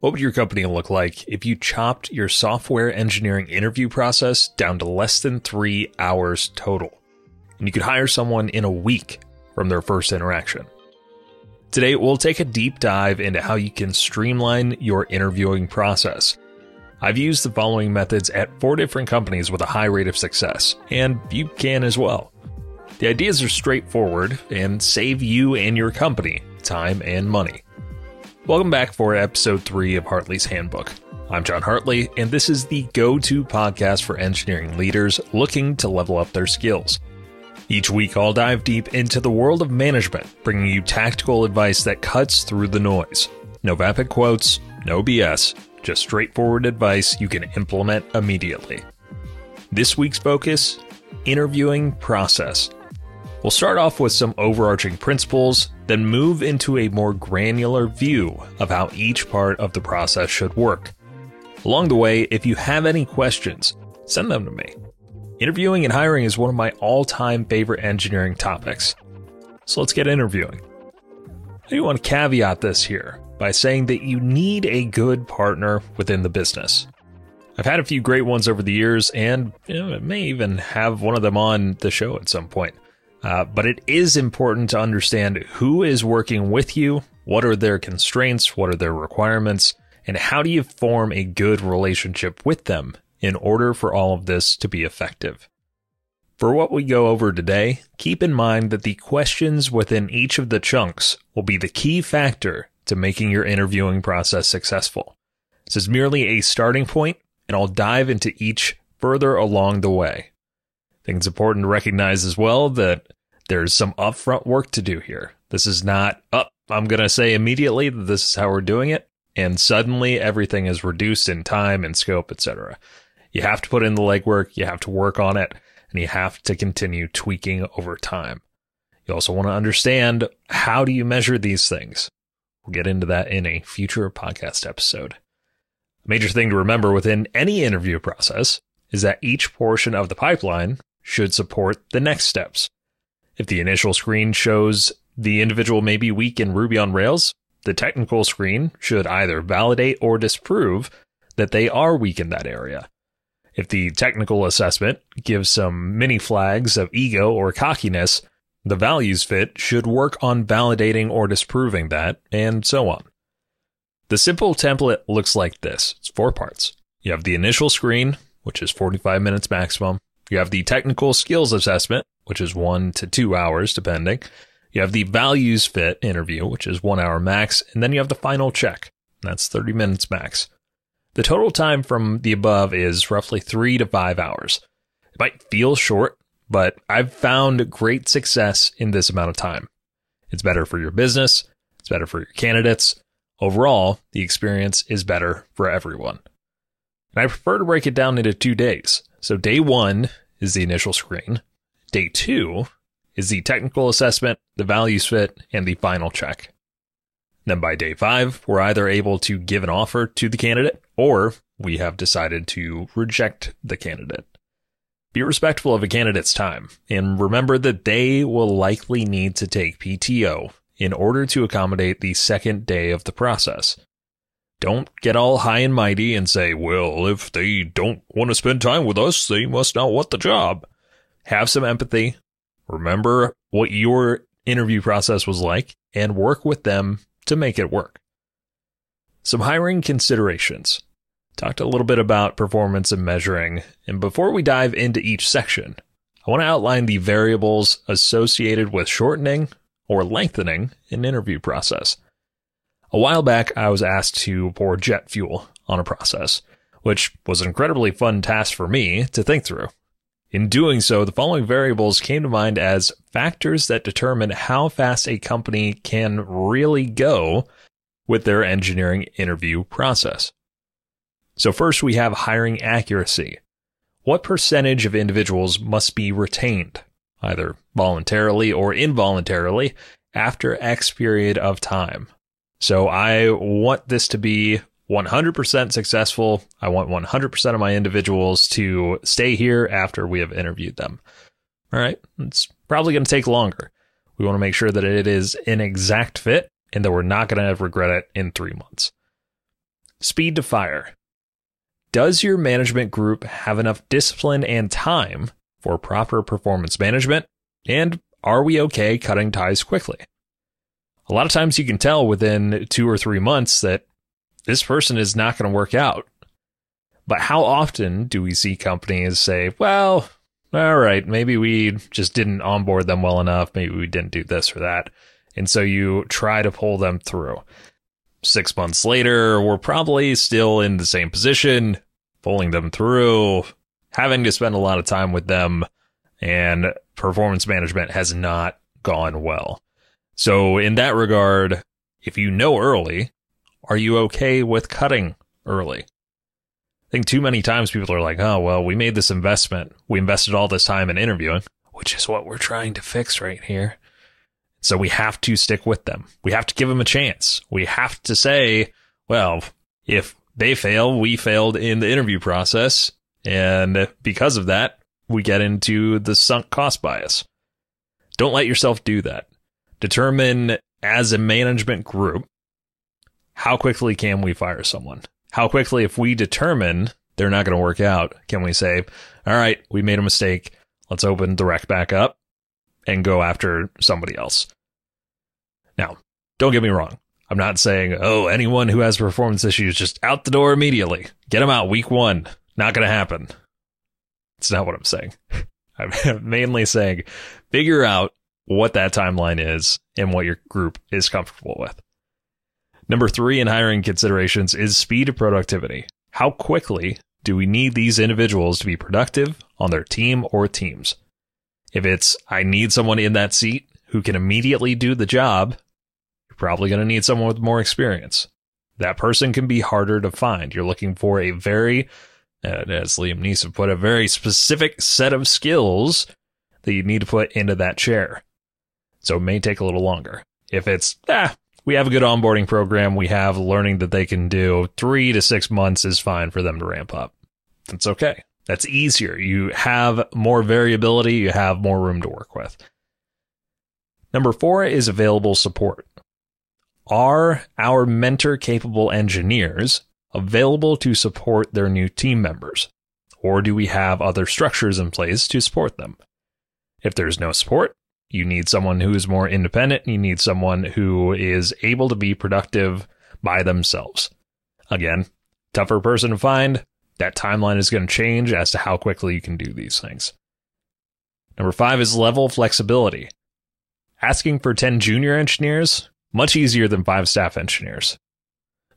What would your company look like if you chopped your software engineering interview process down to less than three hours total? And you could hire someone in a week from their first interaction. Today, we'll take a deep dive into how you can streamline your interviewing process. I've used the following methods at four different companies with a high rate of success, and you can as well. The ideas are straightforward and save you and your company time and money. Welcome back for episode 3 of Hartley's Handbook. I'm John Hartley, and this is the go to podcast for engineering leaders looking to level up their skills. Each week, I'll dive deep into the world of management, bringing you tactical advice that cuts through the noise. No vapid quotes, no BS, just straightforward advice you can implement immediately. This week's focus interviewing process. We'll start off with some overarching principles, then move into a more granular view of how each part of the process should work. Along the way, if you have any questions, send them to me. Interviewing and hiring is one of my all time favorite engineering topics. So let's get interviewing. I do want to caveat this here by saying that you need a good partner within the business. I've had a few great ones over the years, and you know, may even have one of them on the show at some point. Uh, but it is important to understand who is working with you, what are their constraints, what are their requirements, and how do you form a good relationship with them in order for all of this to be effective. For what we go over today, keep in mind that the questions within each of the chunks will be the key factor to making your interviewing process successful. This is merely a starting point, and I'll dive into each further along the way. Think it's important to recognize as well that there's some upfront work to do here. This is not up. Oh, I'm going to say immediately that this is how we're doing it, and suddenly everything is reduced in time and scope, etc. You have to put in the legwork, you have to work on it, and you have to continue tweaking over time. You also want to understand how do you measure these things? We'll get into that in a future podcast episode. A major thing to remember within any interview process is that each portion of the pipeline should support the next steps. If the initial screen shows the individual may be weak in Ruby on Rails, the technical screen should either validate or disprove that they are weak in that area. If the technical assessment gives some mini flags of ego or cockiness, the values fit should work on validating or disproving that, and so on. The simple template looks like this. It's four parts. You have the initial screen, which is 45 minutes maximum. You have the technical skills assessment, which is one to two hours, depending. You have the values fit interview, which is one hour max. And then you have the final check. That's 30 minutes max. The total time from the above is roughly three to five hours. It might feel short, but I've found great success in this amount of time. It's better for your business. It's better for your candidates. Overall, the experience is better for everyone. And I prefer to break it down into two days. So day one is the initial screen. Day two is the technical assessment, the values fit, and the final check. Then by day five, we're either able to give an offer to the candidate or we have decided to reject the candidate. Be respectful of a candidate's time and remember that they will likely need to take PTO in order to accommodate the second day of the process. Don't get all high and mighty and say, well, if they don't want to spend time with us, they must not want the job. Have some empathy. Remember what your interview process was like and work with them to make it work. Some hiring considerations. Talked a little bit about performance and measuring, and before we dive into each section, I want to outline the variables associated with shortening or lengthening an interview process. A while back, I was asked to pour jet fuel on a process, which was an incredibly fun task for me to think through. In doing so, the following variables came to mind as factors that determine how fast a company can really go with their engineering interview process. So, first we have hiring accuracy. What percentage of individuals must be retained, either voluntarily or involuntarily, after X period of time? So, I want this to be 100% successful. I want 100% of my individuals to stay here after we have interviewed them. All right. It's probably going to take longer. We want to make sure that it is an exact fit and that we're not going to regret it in three months. speed to fire. Does your management group have enough discipline and time for proper performance management? And are we okay cutting ties quickly? A lot of times you can tell within two or three months that this person is not going to work out. But how often do we see companies say, well, all right, maybe we just didn't onboard them well enough. Maybe we didn't do this or that. And so you try to pull them through. Six months later, we're probably still in the same position, pulling them through, having to spend a lot of time with them, and performance management has not gone well. So, in that regard, if you know early, are you okay with cutting early? I think too many times people are like, oh, well, we made this investment. We invested all this time in interviewing, which is what we're trying to fix right here. So we have to stick with them. We have to give them a chance. We have to say, well, if they fail, we failed in the interview process. And because of that, we get into the sunk cost bias. Don't let yourself do that. Determine as a management group, how quickly can we fire someone? How quickly, if we determine they're not going to work out, can we say, all right, we made a mistake. Let's open the rec back up and go after somebody else. Now, don't get me wrong. I'm not saying, oh, anyone who has performance issues just out the door immediately. Get them out week one. Not going to happen. It's not what I'm saying. I'm mainly saying figure out what that timeline is and what your group is comfortable with. Number three in hiring considerations is speed of productivity. How quickly do we need these individuals to be productive on their team or teams? If it's, I need someone in that seat who can immediately do the job, you're probably going to need someone with more experience. That person can be harder to find. You're looking for a very, as Liam Neeson put, a very specific set of skills that you need to put into that chair. So it may take a little longer. If it's, ah, we have a good onboarding program, we have learning that they can do, three to six months is fine for them to ramp up. That's okay. That's easier. You have more variability, you have more room to work with. Number four is available support. Are our mentor capable engineers available to support their new team members? Or do we have other structures in place to support them? If there's no support, you need someone who is more independent. You need someone who is able to be productive by themselves. Again, tougher person to find, that timeline is going to change as to how quickly you can do these things. Number five is level flexibility. Asking for 10 junior engineers, much easier than five staff engineers.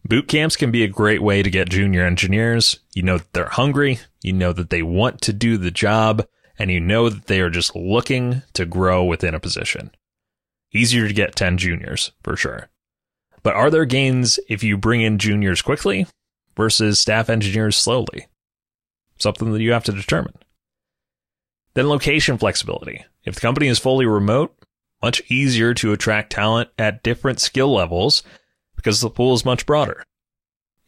Boot camps can be a great way to get junior engineers. You know that they're hungry. You know that they want to do the job and you know that they are just looking to grow within a position. Easier to get 10 juniors, for sure. But are there gains if you bring in juniors quickly versus staff engineers slowly. Something that you have to determine. Then location flexibility. If the company is fully remote, much easier to attract talent at different skill levels because the pool is much broader.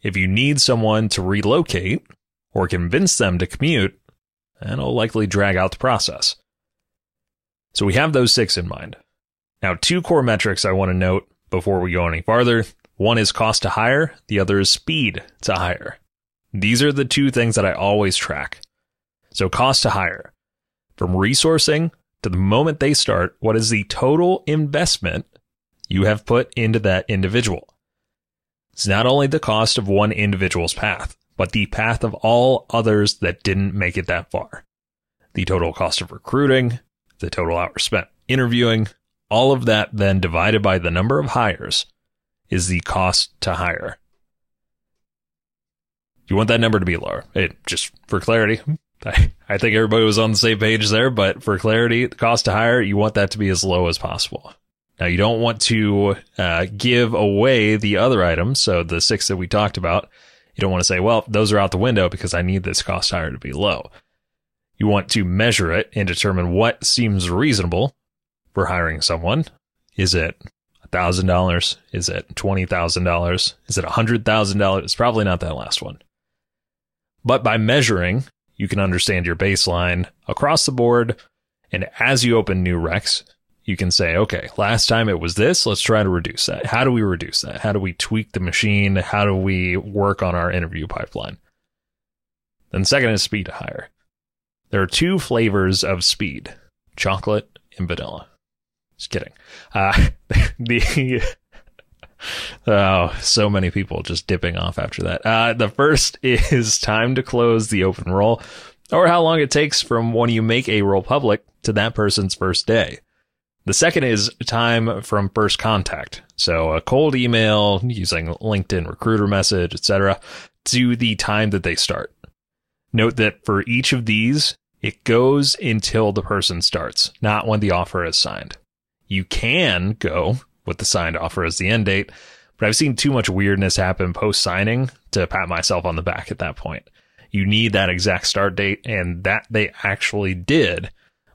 If you need someone to relocate or convince them to commute, that'll likely drag out the process. So we have those six in mind. Now, two core metrics I want to note before we go any farther one is cost to hire, the other is speed to hire. These are the two things that I always track. So, cost to hire. From resourcing to the moment they start, what is the total investment you have put into that individual? It's not only the cost of one individual's path, but the path of all others that didn't make it that far. The total cost of recruiting, the total hours spent interviewing, all of that then divided by the number of hires is the cost to hire. You want that number to be lower. It just for clarity. I, I think everybody was on the same page there, but for clarity, the cost to hire, you want that to be as low as possible. Now, you don't want to uh, give away the other items. So the six that we talked about, you don't want to say, well, those are out the window because I need this cost hire to be low. You want to measure it and determine what seems reasonable for hiring someone. Is it thousand dollars? Is it twenty thousand dollars? Is it a hundred thousand dollars? It's probably not that last one. But by measuring, you can understand your baseline across the board. And as you open new recs, you can say, okay, last time it was this. Let's try to reduce that. How do we reduce that? How do we tweak the machine? How do we work on our interview pipeline? Then, second is speed to hire. There are two flavors of speed chocolate and vanilla. Just kidding. Uh, the. oh, so many people just dipping off after that. Uh, the first is time to close the open role, or how long it takes from when you make a role public to that person's first day. The second is time from first contact. So a cold email using LinkedIn recruiter message, etc., to the time that they start. Note that for each of these, it goes until the person starts, not when the offer is signed. You can go with the signed offer as the end date, but I've seen too much weirdness happen post signing to pat myself on the back at that point. You need that exact start date, and that they actually did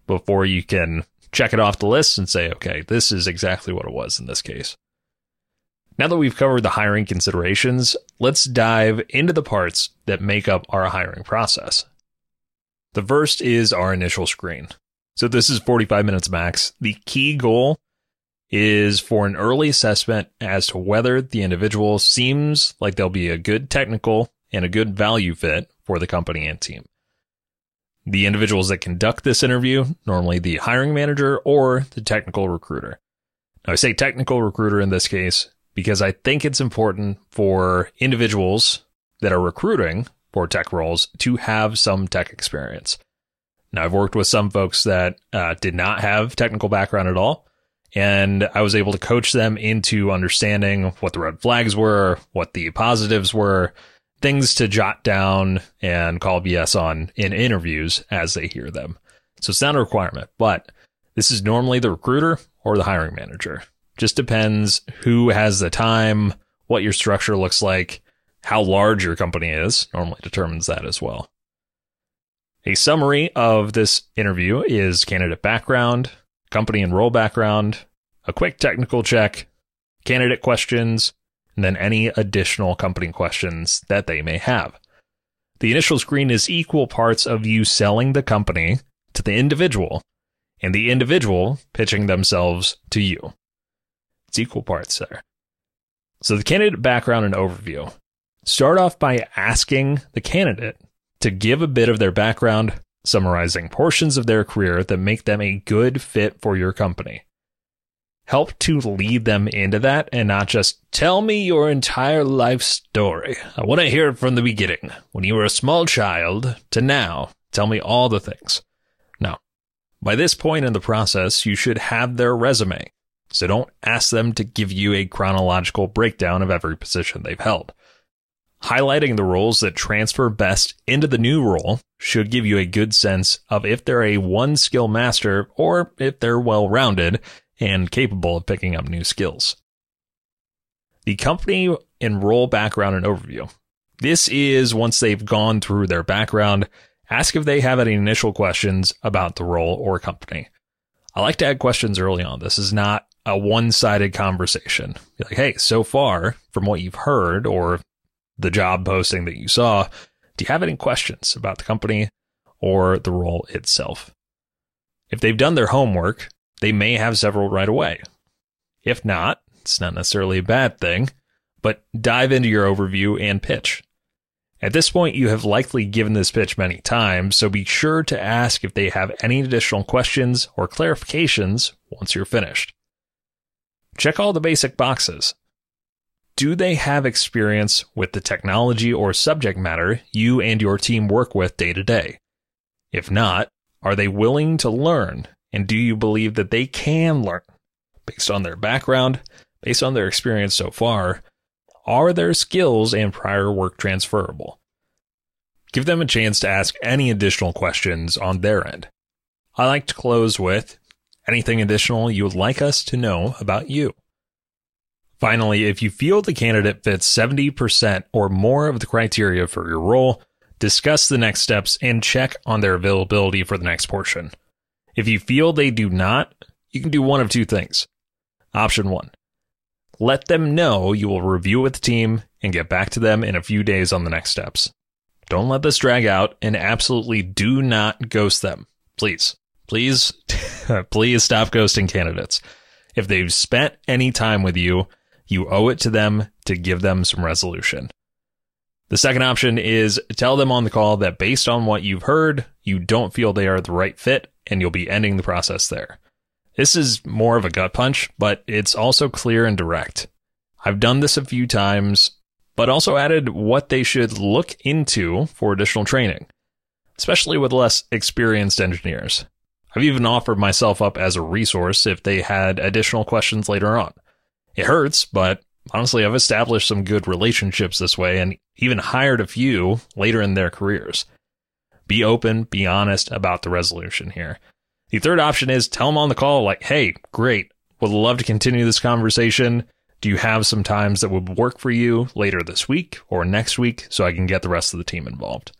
before you can check it off the list and say, okay, this is exactly what it was in this case. Now that we've covered the hiring considerations, let's dive into the parts that make up our hiring process. The first is our initial screen. So this is 45 minutes max. The key goal is for an early assessment as to whether the individual seems like they'll be a good technical and a good value fit for the company and team the individuals that conduct this interview, normally the hiring manager or the technical recruiter. Now, I say technical recruiter in this case because I think it's important for individuals that are recruiting for tech roles to have some tech experience. Now, I've worked with some folks that uh, did not have technical background at all, and I was able to coach them into understanding what the red flags were, what the positives were, things to jot down and call BS on in interviews as they hear them. So it's not a requirement, but this is normally the recruiter or the hiring manager. Just depends who has the time, what your structure looks like, how large your company is, normally determines that as well. A summary of this interview is candidate background, company and role background, a quick technical check, candidate questions, then any additional company questions that they may have. The initial screen is equal parts of you selling the company to the individual and the individual pitching themselves to you. It's equal parts there. So the candidate background and overview. Start off by asking the candidate to give a bit of their background, summarizing portions of their career that make them a good fit for your company help to lead them into that and not just tell me your entire life story. I want to hear it from the beginning, when you were a small child to now. Tell me all the things. Now, by this point in the process, you should have their resume. So don't ask them to give you a chronological breakdown of every position they've held. Highlighting the roles that transfer best into the new role should give you a good sense of if they're a one skill master or if they're well rounded and capable of picking up new skills. The company and role background and overview. This is once they've gone through their background, ask if they have any initial questions about the role or company. I like to add questions early on. This is not a one sided conversation. Like, hey, so far from what you've heard or the job posting that you saw, do you have any questions about the company or the role itself? If they've done their homework, they may have several right away. If not, it's not necessarily a bad thing, but dive into your overview and pitch. At this point, you have likely given this pitch many times, so be sure to ask if they have any additional questions or clarifications once you're finished. Check all the basic boxes. Do they have experience with the technology or subject matter you and your team work with day to day? If not, are they willing to learn and do you believe that they can learn based on their background, based on their experience so far? Are their skills and prior work transferable? Give them a chance to ask any additional questions on their end. I like to close with anything additional you would like us to know about you. Finally, if you feel the candidate fits 70% or more of the criteria for your role, discuss the next steps and check on their availability for the next portion. If you feel they do not, you can do one of two things. Option one, let them know you will review with the team and get back to them in a few days on the next steps. Don't let this drag out and absolutely do not ghost them. Please please, please stop ghosting candidates. If they've spent any time with you, you owe it to them to give them some resolution. The second option is tell them on the call that based on what you've heard, you don't feel they are the right fit and you'll be ending the process there. This is more of a gut punch, but it's also clear and direct. I've done this a few times, but also added what they should look into for additional training, especially with less experienced engineers. I've even offered myself up as a resource if they had additional questions later on. It hurts, but honestly, I've established some good relationships this way and even hired a few later in their careers. Be open, be honest about the resolution here. The third option is tell them on the call, like, hey, great, would love to continue this conversation. Do you have some times that would work for you later this week or next week so I can get the rest of the team involved?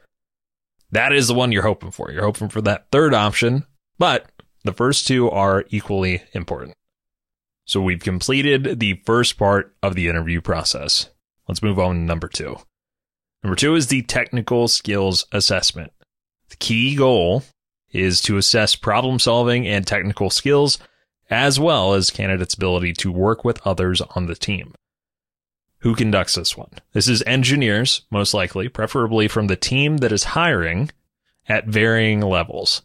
That is the one you're hoping for. You're hoping for that third option, but the first two are equally important. So we've completed the first part of the interview process. Let's move on to number two. Number two is the technical skills assessment. The key goal is to assess problem solving and technical skills, as well as candidates' ability to work with others on the team. Who conducts this one? This is engineers, most likely, preferably from the team that is hiring at varying levels.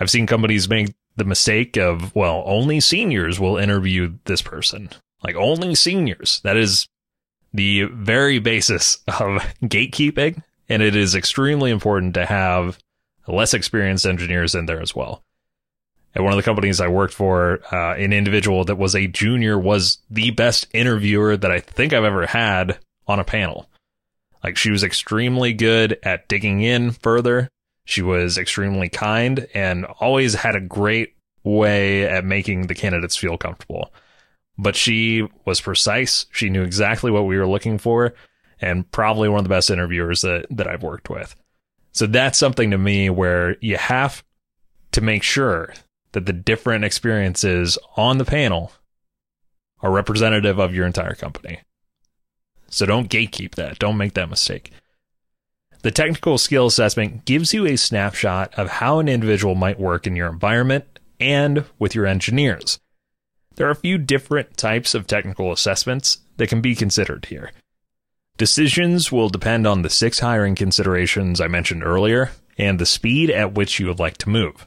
I've seen companies make the mistake of, well, only seniors will interview this person. Like only seniors. That is the very basis of gatekeeping. And it is extremely important to have less experienced engineers in there as well. At one of the companies I worked for, uh, an individual that was a junior was the best interviewer that I think I've ever had on a panel. Like she was extremely good at digging in further she was extremely kind and always had a great way at making the candidates feel comfortable. But she was precise. She knew exactly what we were looking for and probably one of the best interviewers that, that I've worked with. So that's something to me where you have to make sure that the different experiences on the panel are representative of your entire company. So don't gatekeep that. Don't make that mistake. The technical skill assessment gives you a snapshot of how an individual might work in your environment and with your engineers. There are a few different types of technical assessments that can be considered here. Decisions will depend on the six hiring considerations I mentioned earlier and the speed at which you would like to move.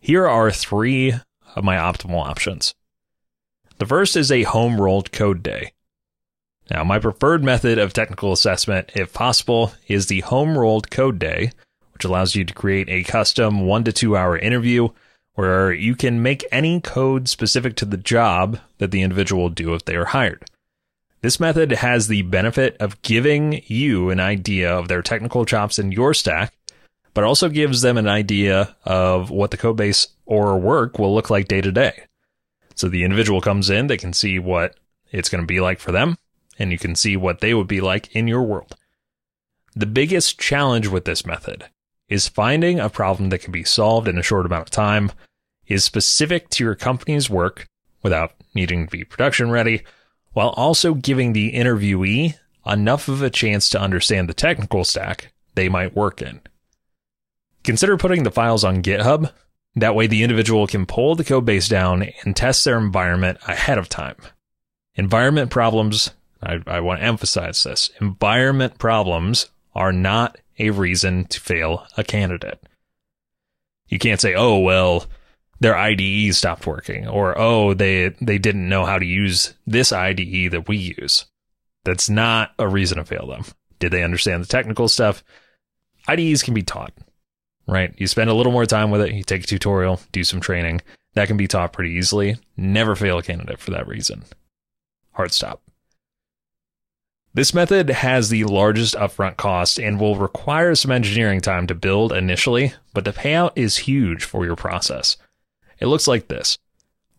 Here are three of my optimal options. The first is a home rolled code day. Now, my preferred method of technical assessment, if possible, is the home rolled code day, which allows you to create a custom one to two hour interview where you can make any code specific to the job that the individual will do if they are hired. This method has the benefit of giving you an idea of their technical chops in your stack, but also gives them an idea of what the code base or work will look like day to day. So the individual comes in, they can see what it's going to be like for them and you can see what they would be like in your world. The biggest challenge with this method is finding a problem that can be solved in a short amount of time, is specific to your company's work without needing to be production ready, while also giving the interviewee enough of a chance to understand the technical stack they might work in. Consider putting the files on GitHub. That way, the individual can pull the code base down and test their environment ahead of time. Environment problems I, I want to emphasize this. Environment problems are not a reason to fail a candidate. You can't say, oh, well, their IDE stopped working, or oh, they they didn't know how to use this IDE that we use. That's not a reason to fail them. Did they understand the technical stuff? IDEs can be taught, right? You spend a little more time with it, you take a tutorial, do some training. That can be taught pretty easily. Never fail a candidate for that reason. Hard stop. This method has the largest upfront cost and will require some engineering time to build initially, but the payout is huge for your process. It looks like this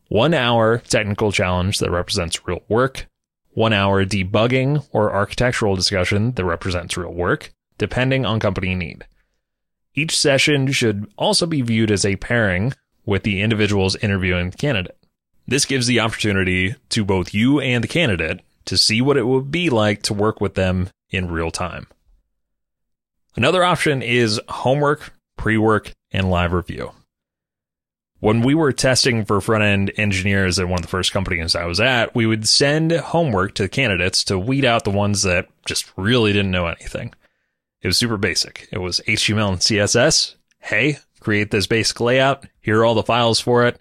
one hour technical challenge that represents real work, one hour debugging or architectural discussion that represents real work, depending on company need. Each session should also be viewed as a pairing with the individual's interviewing the candidate. This gives the opportunity to both you and the candidate to see what it would be like to work with them in real time. Another option is homework, pre work, and live review. When we were testing for front end engineers at one of the first companies I was at, we would send homework to the candidates to weed out the ones that just really didn't know anything. It was super basic. It was HTML and CSS. Hey, create this basic layout. Here are all the files for it.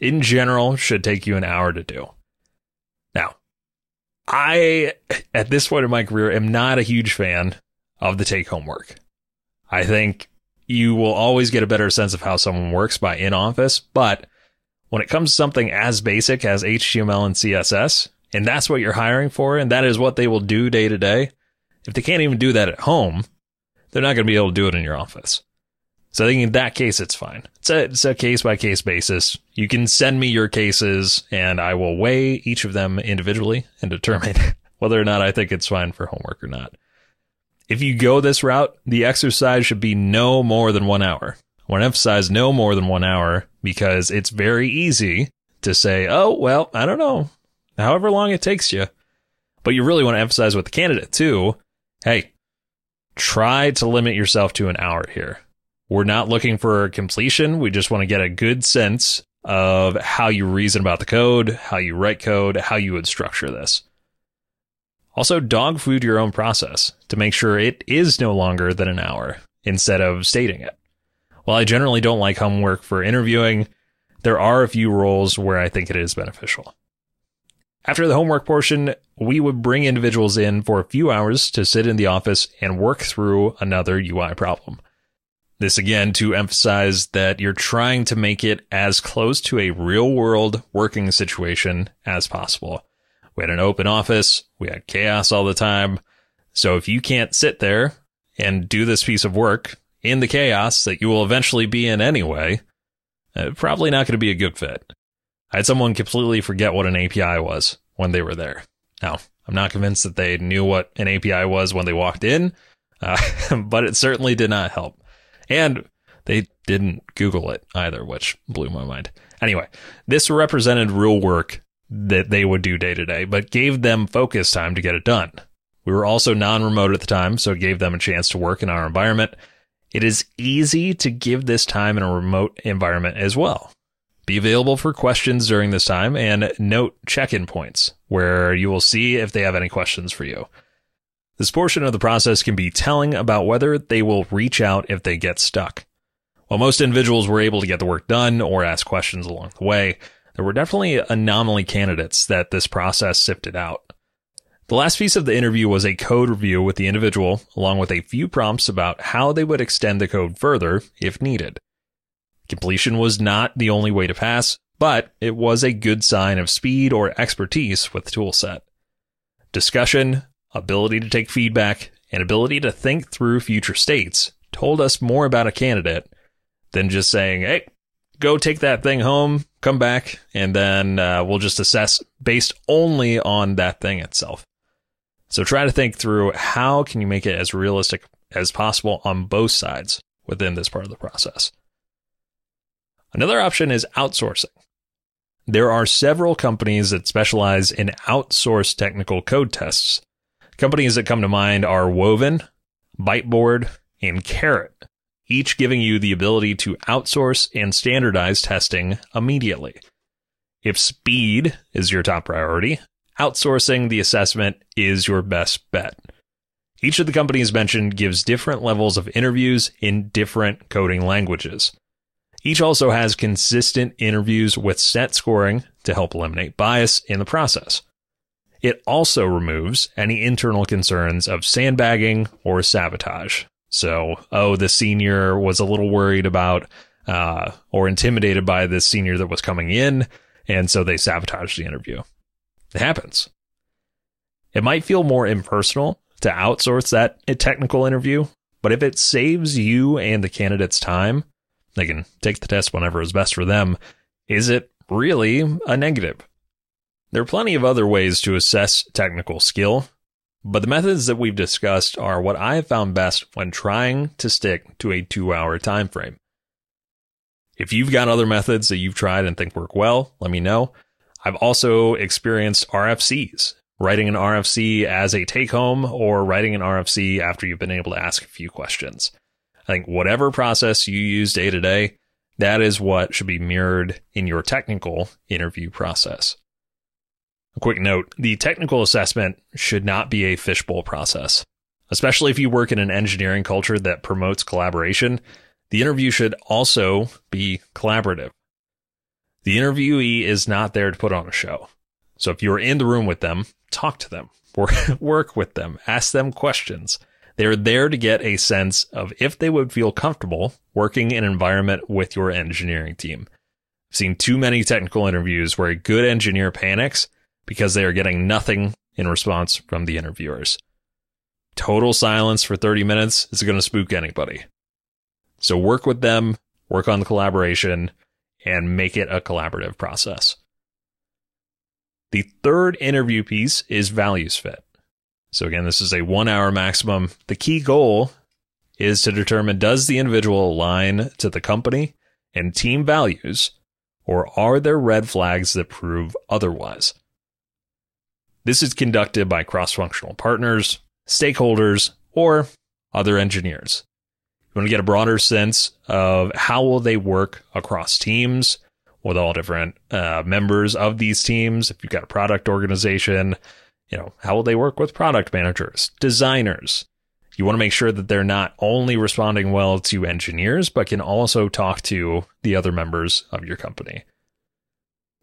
In general, should take you an hour to do. Now, I, at this point in my career, am not a huge fan of the take home work. I think you will always get a better sense of how someone works by in office, but when it comes to something as basic as HTML and CSS, and that's what you're hiring for, and that is what they will do day to day, if they can't even do that at home, they're not going to be able to do it in your office. So I think in that case, it's fine. It's a, it's a case by case basis. You can send me your cases and I will weigh each of them individually and determine whether or not I think it's fine for homework or not. If you go this route, the exercise should be no more than one hour. I want to emphasize no more than one hour because it's very easy to say, oh, well, I don't know, however long it takes you. But you really want to emphasize with the candidate too hey, try to limit yourself to an hour here. We're not looking for completion. We just want to get a good sense of how you reason about the code, how you write code, how you would structure this. Also, dog food your own process to make sure it is no longer than an hour instead of stating it. While I generally don't like homework for interviewing, there are a few roles where I think it is beneficial. After the homework portion, we would bring individuals in for a few hours to sit in the office and work through another UI problem. This again to emphasize that you're trying to make it as close to a real world working situation as possible. We had an open office. We had chaos all the time. So if you can't sit there and do this piece of work in the chaos that you will eventually be in anyway, uh, probably not going to be a good fit. I had someone completely forget what an API was when they were there. Now, I'm not convinced that they knew what an API was when they walked in, uh, but it certainly did not help. And they didn't Google it either, which blew my mind. Anyway, this represented real work that they would do day to day, but gave them focus time to get it done. We were also non remote at the time, so it gave them a chance to work in our environment. It is easy to give this time in a remote environment as well. Be available for questions during this time and note check in points where you will see if they have any questions for you. This portion of the process can be telling about whether they will reach out if they get stuck. While most individuals were able to get the work done or ask questions along the way, there were definitely anomaly candidates that this process sifted out. The last piece of the interview was a code review with the individual, along with a few prompts about how they would extend the code further if needed. Completion was not the only way to pass, but it was a good sign of speed or expertise with the toolset. Discussion, ability to take feedback, and ability to think through future states told us more about a candidate than just saying, hey, go take that thing home, come back, and then uh, we'll just assess based only on that thing itself. So try to think through how can you make it as realistic as possible on both sides within this part of the process. Another option is outsourcing. There are several companies that specialize in outsourced technical code tests Companies that come to mind are Woven, Byteboard, and Karat, each giving you the ability to outsource and standardize testing immediately. If speed is your top priority, outsourcing the assessment is your best bet. Each of the companies mentioned gives different levels of interviews in different coding languages. Each also has consistent interviews with set scoring to help eliminate bias in the process. It also removes any internal concerns of sandbagging or sabotage. So, oh, the senior was a little worried about uh, or intimidated by this senior that was coming in, and so they sabotaged the interview. It happens. It might feel more impersonal to outsource that technical interview, but if it saves you and the candidate's time, they can take the test whenever is best for them. Is it really a negative? There are plenty of other ways to assess technical skill, but the methods that we've discussed are what I have found best when trying to stick to a two hour time frame. If you've got other methods that you've tried and think work well, let me know. I've also experienced RFCs, writing an RFC as a take home or writing an RFC after you've been able to ask a few questions. I think whatever process you use day to day, That is what should be mirrored in your technical interview process. A quick note the technical assessment should not be a fishbowl process. Especially if you work in an engineering culture that promotes collaboration, the interview should also be collaborative. The interviewee is not there to put on a show. So if you're in the room with them, talk to them, work with them, ask them questions. They're there to get a sense of if they would feel comfortable working in an environment with your engineering team. I've seen too many technical interviews where a good engineer panics because they are getting nothing in response from the interviewers. Total silence for 30 minutes is going to spook anybody. So work with them, work on the collaboration, and make it a collaborative process. The third interview piece is values fit. So again, this is a one hour maximum. The key goal is to determine does the individual align to the company and team values, or are there red flags that prove otherwise? This is conducted by cross functional partners, stakeholders, or other engineers. You want to get a broader sense of how will they work across teams with all different uh, members of these teams. If you've got a product organization, you know, how will they work with product managers, designers? You want to make sure that they're not only responding well to engineers, but can also talk to the other members of your company.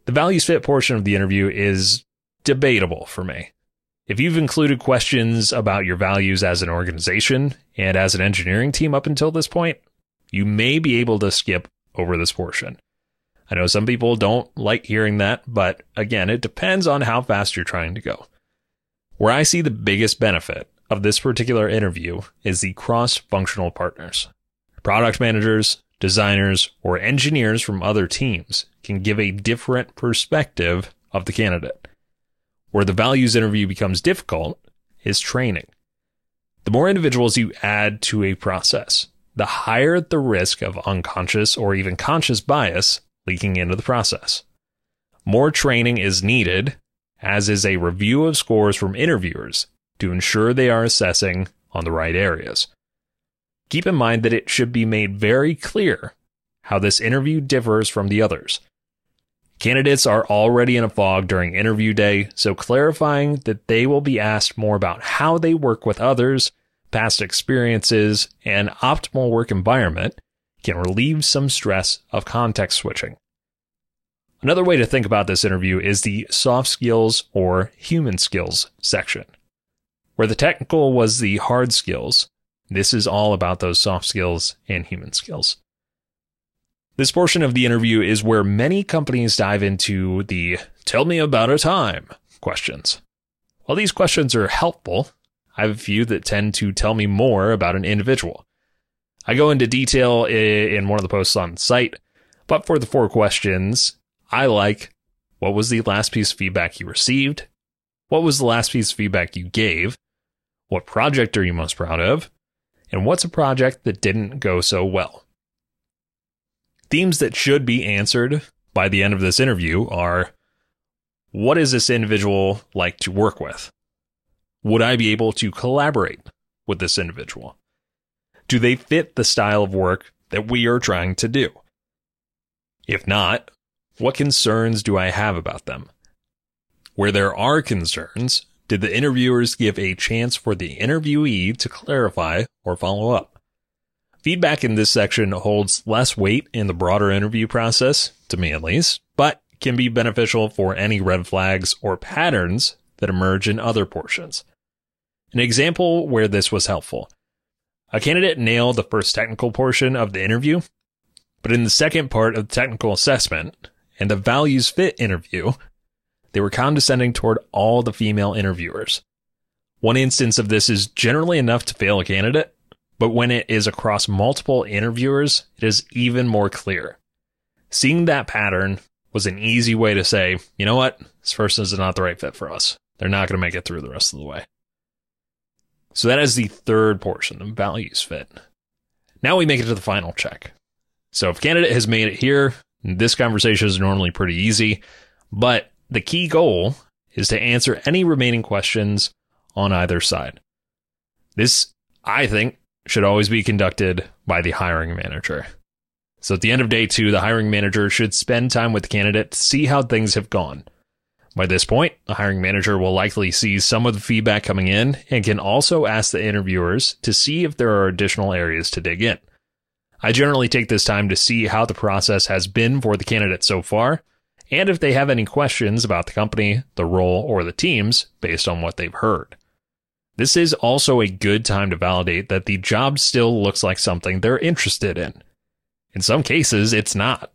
The values fit portion of the interview is debatable for me. If you've included questions about your values as an organization and as an engineering team up until this point, you may be able to skip over this portion. I know some people don't like hearing that, but again, it depends on how fast you're trying to go. Where I see the biggest benefit of this particular interview is the cross functional partners. Product managers, designers, or engineers from other teams can give a different perspective of the candidate. Where the values interview becomes difficult is training. The more individuals you add to a process, the higher the risk of unconscious or even conscious bias leaking into the process. More training is needed, as is a review of scores from interviewers to ensure they are assessing on the right areas. Keep in mind that it should be made very clear how this interview differs from the others. Candidates are already in a fog during interview day, so clarifying that they will be asked more about how they work with others, past experiences, and optimal work environment can relieve some stress of context switching. Another way to think about this interview is the soft skills or human skills section. Where the technical was the hard skills, this is all about those soft skills and human skills. This portion of the interview is where many companies dive into the tell me about a time questions. While these questions are helpful, I have a few that tend to tell me more about an individual. I go into detail in one of the posts on the site, but for the four questions, I like what was the last piece of feedback you received? What was the last piece of feedback you gave? What project are you most proud of? And what's a project that didn't go so well? Themes that should be answered by the end of this interview are what is this individual like to work with? Would I be able to collaborate with this individual? Do they fit the style of work that we are trying to do? If not, what concerns do I have about them? Where there are concerns, did the interviewers give a chance for the interviewee to clarify or follow up? Feedback in this section holds less weight in the broader interview process, to me at least, but can be beneficial for any red flags or patterns that emerge in other portions. An example where this was helpful. A candidate nailed the first technical portion of the interview, but in the second part of the technical assessment and the values fit interview, they were condescending toward all the female interviewers. One instance of this is generally enough to fail a candidate, but when it is across multiple interviewers, it is even more clear. Seeing that pattern was an easy way to say, you know what, this person is not the right fit for us. They're not going to make it through the rest of the way. So that is the third portion, the values fit. Now we make it to the final check. So if candidate has made it here, this conversation is normally pretty easy, but the key goal is to answer any remaining questions on either side. This, I think, should always be conducted by the hiring manager. So at the end of day two, the hiring manager should spend time with the candidate to see how things have gone. By this point, the hiring manager will likely see some of the feedback coming in and can also ask the interviewers to see if there are additional areas to dig in. I generally take this time to see how the process has been for the candidate so far, and if they have any questions about the company, the role, or the teams based on what they've heard. This is also a good time to validate that the job still looks like something they're interested in. In some cases, it's not,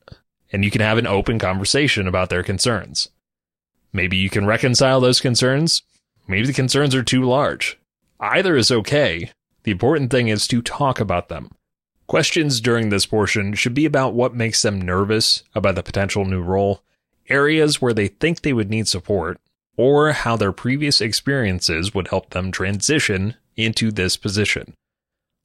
and you can have an open conversation about their concerns. Maybe you can reconcile those concerns. Maybe the concerns are too large. Either is okay. The important thing is to talk about them. Questions during this portion should be about what makes them nervous about the potential new role, areas where they think they would need support, or how their previous experiences would help them transition into this position.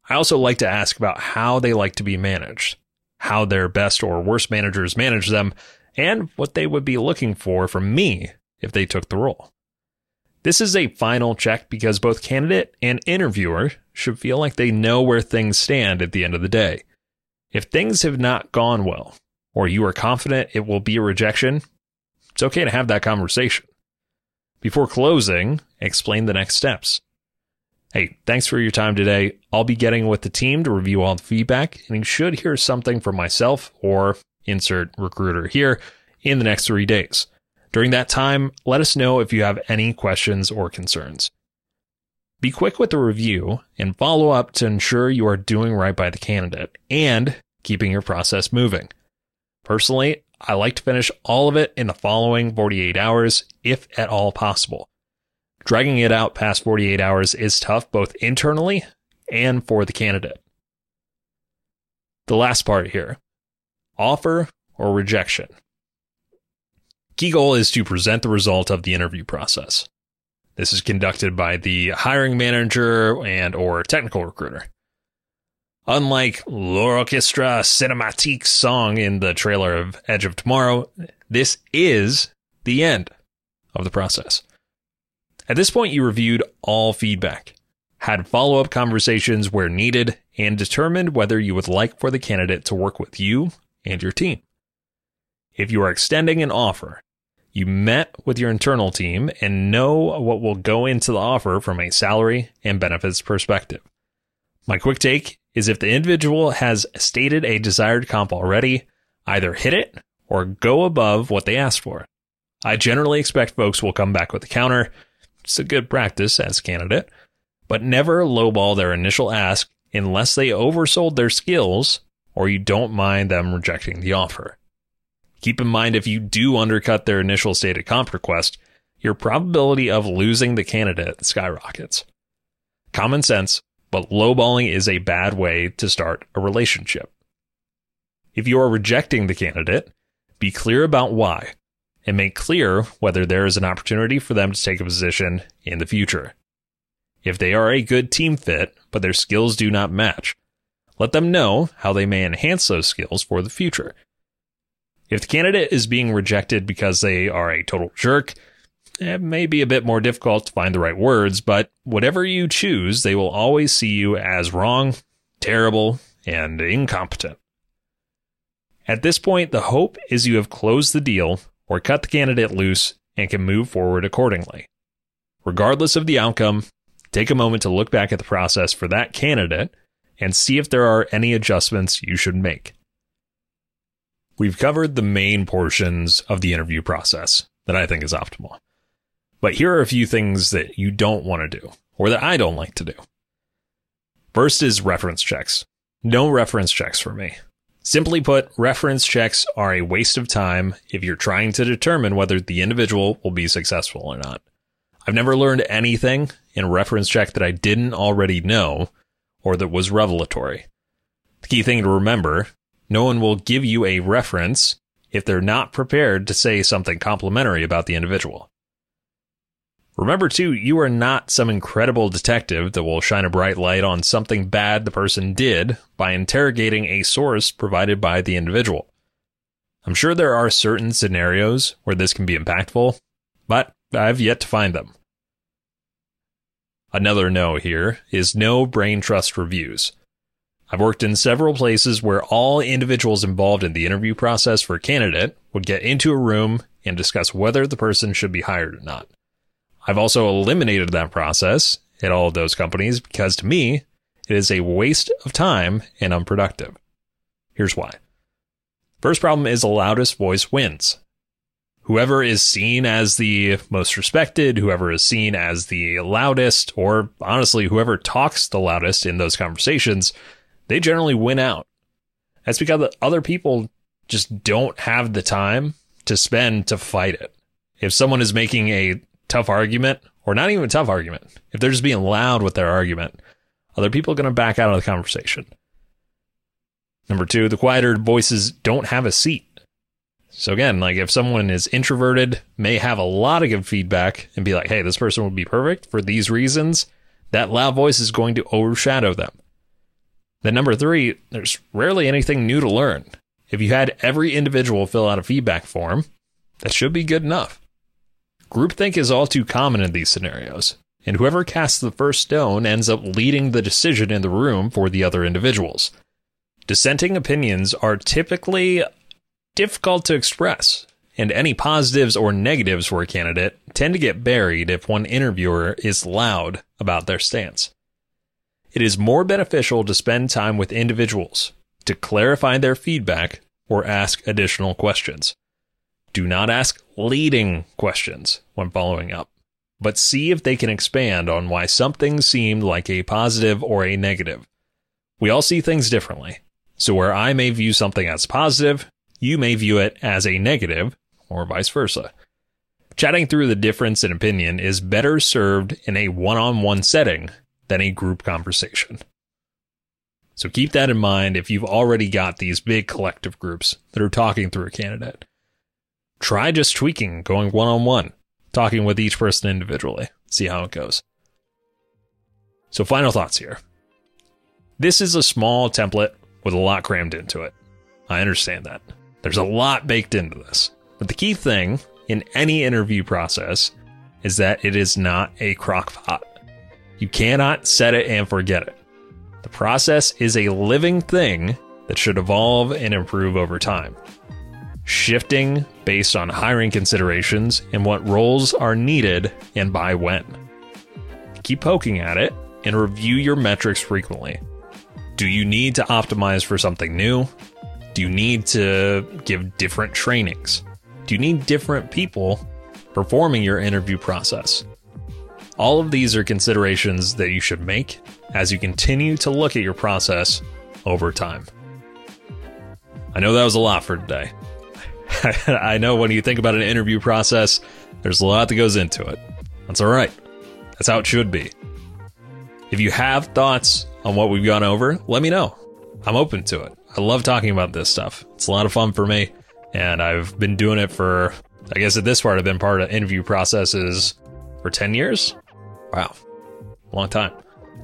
I also like to ask about how they like to be managed, how their best or worst managers manage them, and what they would be looking for from me if they took the role. This is a final check because both candidate and interviewer should feel like they know where things stand at the end of the day. If things have not gone well, or you are confident it will be a rejection, it's okay to have that conversation. Before closing, explain the next steps. Hey, thanks for your time today. I'll be getting with the team to review all the feedback, and you should hear something from myself or insert recruiter here in the next three days. During that time, let us know if you have any questions or concerns. Be quick with the review and follow up to ensure you are doing right by the candidate and keeping your process moving. Personally, I like to finish all of it in the following 48 hours, if at all possible. Dragging it out past 48 hours is tough both internally and for the candidate. The last part here offer or rejection. Key goal is to present the result of the interview process. This is conducted by the hiring manager and or technical recruiter. Unlike L'Orchestra Cinematique song in the trailer of Edge of Tomorrow, this is the end of the process. At this point, you reviewed all feedback, had follow up conversations where needed, and determined whether you would like for the candidate to work with you and your team. If you are extending an offer, you met with your internal team and know what will go into the offer from a salary and benefits perspective. My quick take is if the individual has stated a desired comp already, either hit it or go above what they asked for. I generally expect folks will come back with a counter. It's a good practice as candidate, but never lowball their initial ask unless they oversold their skills or you don't mind them rejecting the offer. Keep in mind if you do undercut their initial stated comp request, your probability of losing the candidate skyrockets. Common sense, but lowballing is a bad way to start a relationship. If you are rejecting the candidate, be clear about why and make clear whether there is an opportunity for them to take a position in the future. If they are a good team fit, but their skills do not match, let them know how they may enhance those skills for the future if the candidate is being rejected because they are a total jerk, it may be a bit more difficult to find the right words, but whatever you choose, they will always see you as wrong, terrible, and incompetent. At this point, the hope is you have closed the deal or cut the candidate loose and can move forward accordingly. Regardless of the outcome, take a moment to look back at the process for that candidate and see if there are any adjustments you should make. We've covered the main portions of the interview process that I think is optimal. But here are a few things that you don't want to do, or that I don't like to do. First is reference checks. No reference checks for me. Simply put, reference checks are a waste of time if you're trying to determine whether the individual will be successful or not. I've never learned anything in a reference check that I didn't already know or that was revelatory. The key thing to remember no one will give you a reference if they're not prepared to say something complimentary about the individual. Remember, too, you are not some incredible detective that will shine a bright light on something bad the person did by interrogating a source provided by the individual. I'm sure there are certain scenarios where this can be impactful, but I've yet to find them. Another no here is no brain trust reviews. I've worked in several places where all individuals involved in the interview process for a candidate would get into a room and discuss whether the person should be hired or not. I've also eliminated that process at all of those companies because to me, it is a waste of time and unproductive. Here's why. First problem is the loudest voice wins. Whoever is seen as the most respected, whoever is seen as the loudest, or honestly, whoever talks the loudest in those conversations, they generally win out. That's because other people just don't have the time to spend to fight it. If someone is making a tough argument, or not even a tough argument, if they're just being loud with their argument, other people are going to back out of the conversation. Number two, the quieter voices don't have a seat. So again, like if someone is introverted, may have a lot of good feedback and be like, hey, this person would be perfect for these reasons, that loud voice is going to overshadow them. Then number three, there's rarely anything new to learn. If you had every individual fill out a feedback form, that should be good enough. Groupthink is all too common in these scenarios, and whoever casts the first stone ends up leading the decision in the room for the other individuals. Dissenting opinions are typically difficult to express, and any positives or negatives for a candidate tend to get buried if one interviewer is loud about their stance. It is more beneficial to spend time with individuals to clarify their feedback or ask additional questions. Do not ask leading questions when following up, but see if they can expand on why something seemed like a positive or a negative. We all see things differently, so where I may view something as positive, you may view it as a negative, or vice versa. Chatting through the difference in opinion is better served in a one on one setting than a group conversation. So keep that in mind if you've already got these big collective groups that are talking through a candidate. Try just tweaking, going one on one, talking with each person individually, see how it goes. So, final thoughts here. This is a small template with a lot crammed into it. I understand that. There's a lot baked into this. But the key thing in any interview process is that it is not a crock pot. You cannot set it and forget it. The process is a living thing that should evolve and improve over time, shifting based on hiring considerations and what roles are needed and by when. Keep poking at it and review your metrics frequently. Do you need to optimize for something new? Do you need to give different trainings? Do you need different people performing your interview process? All of these are considerations that you should make as you continue to look at your process over time. I know that was a lot for today. I know when you think about an interview process, there's a lot that goes into it. That's all right. That's how it should be. If you have thoughts on what we've gone over, let me know. I'm open to it. I love talking about this stuff. It's a lot of fun for me, and I've been doing it for, I guess at this part, I've been part of interview processes for 10 years. Wow. Long time.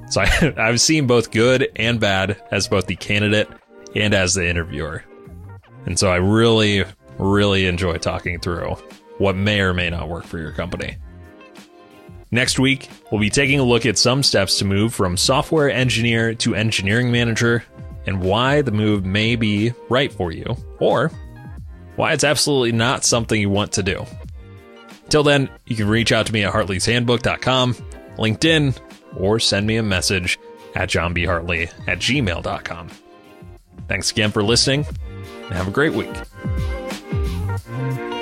So I, I've seen both good and bad as both the candidate and as the interviewer. And so I really, really enjoy talking through what may or may not work for your company. Next week, we'll be taking a look at some steps to move from software engineer to engineering manager and why the move may be right for you or why it's absolutely not something you want to do. Till then, you can reach out to me at hartleyshandbook.com LinkedIn, or send me a message at johnbhartley at gmail.com. Thanks again for listening, and have a great week. Amen.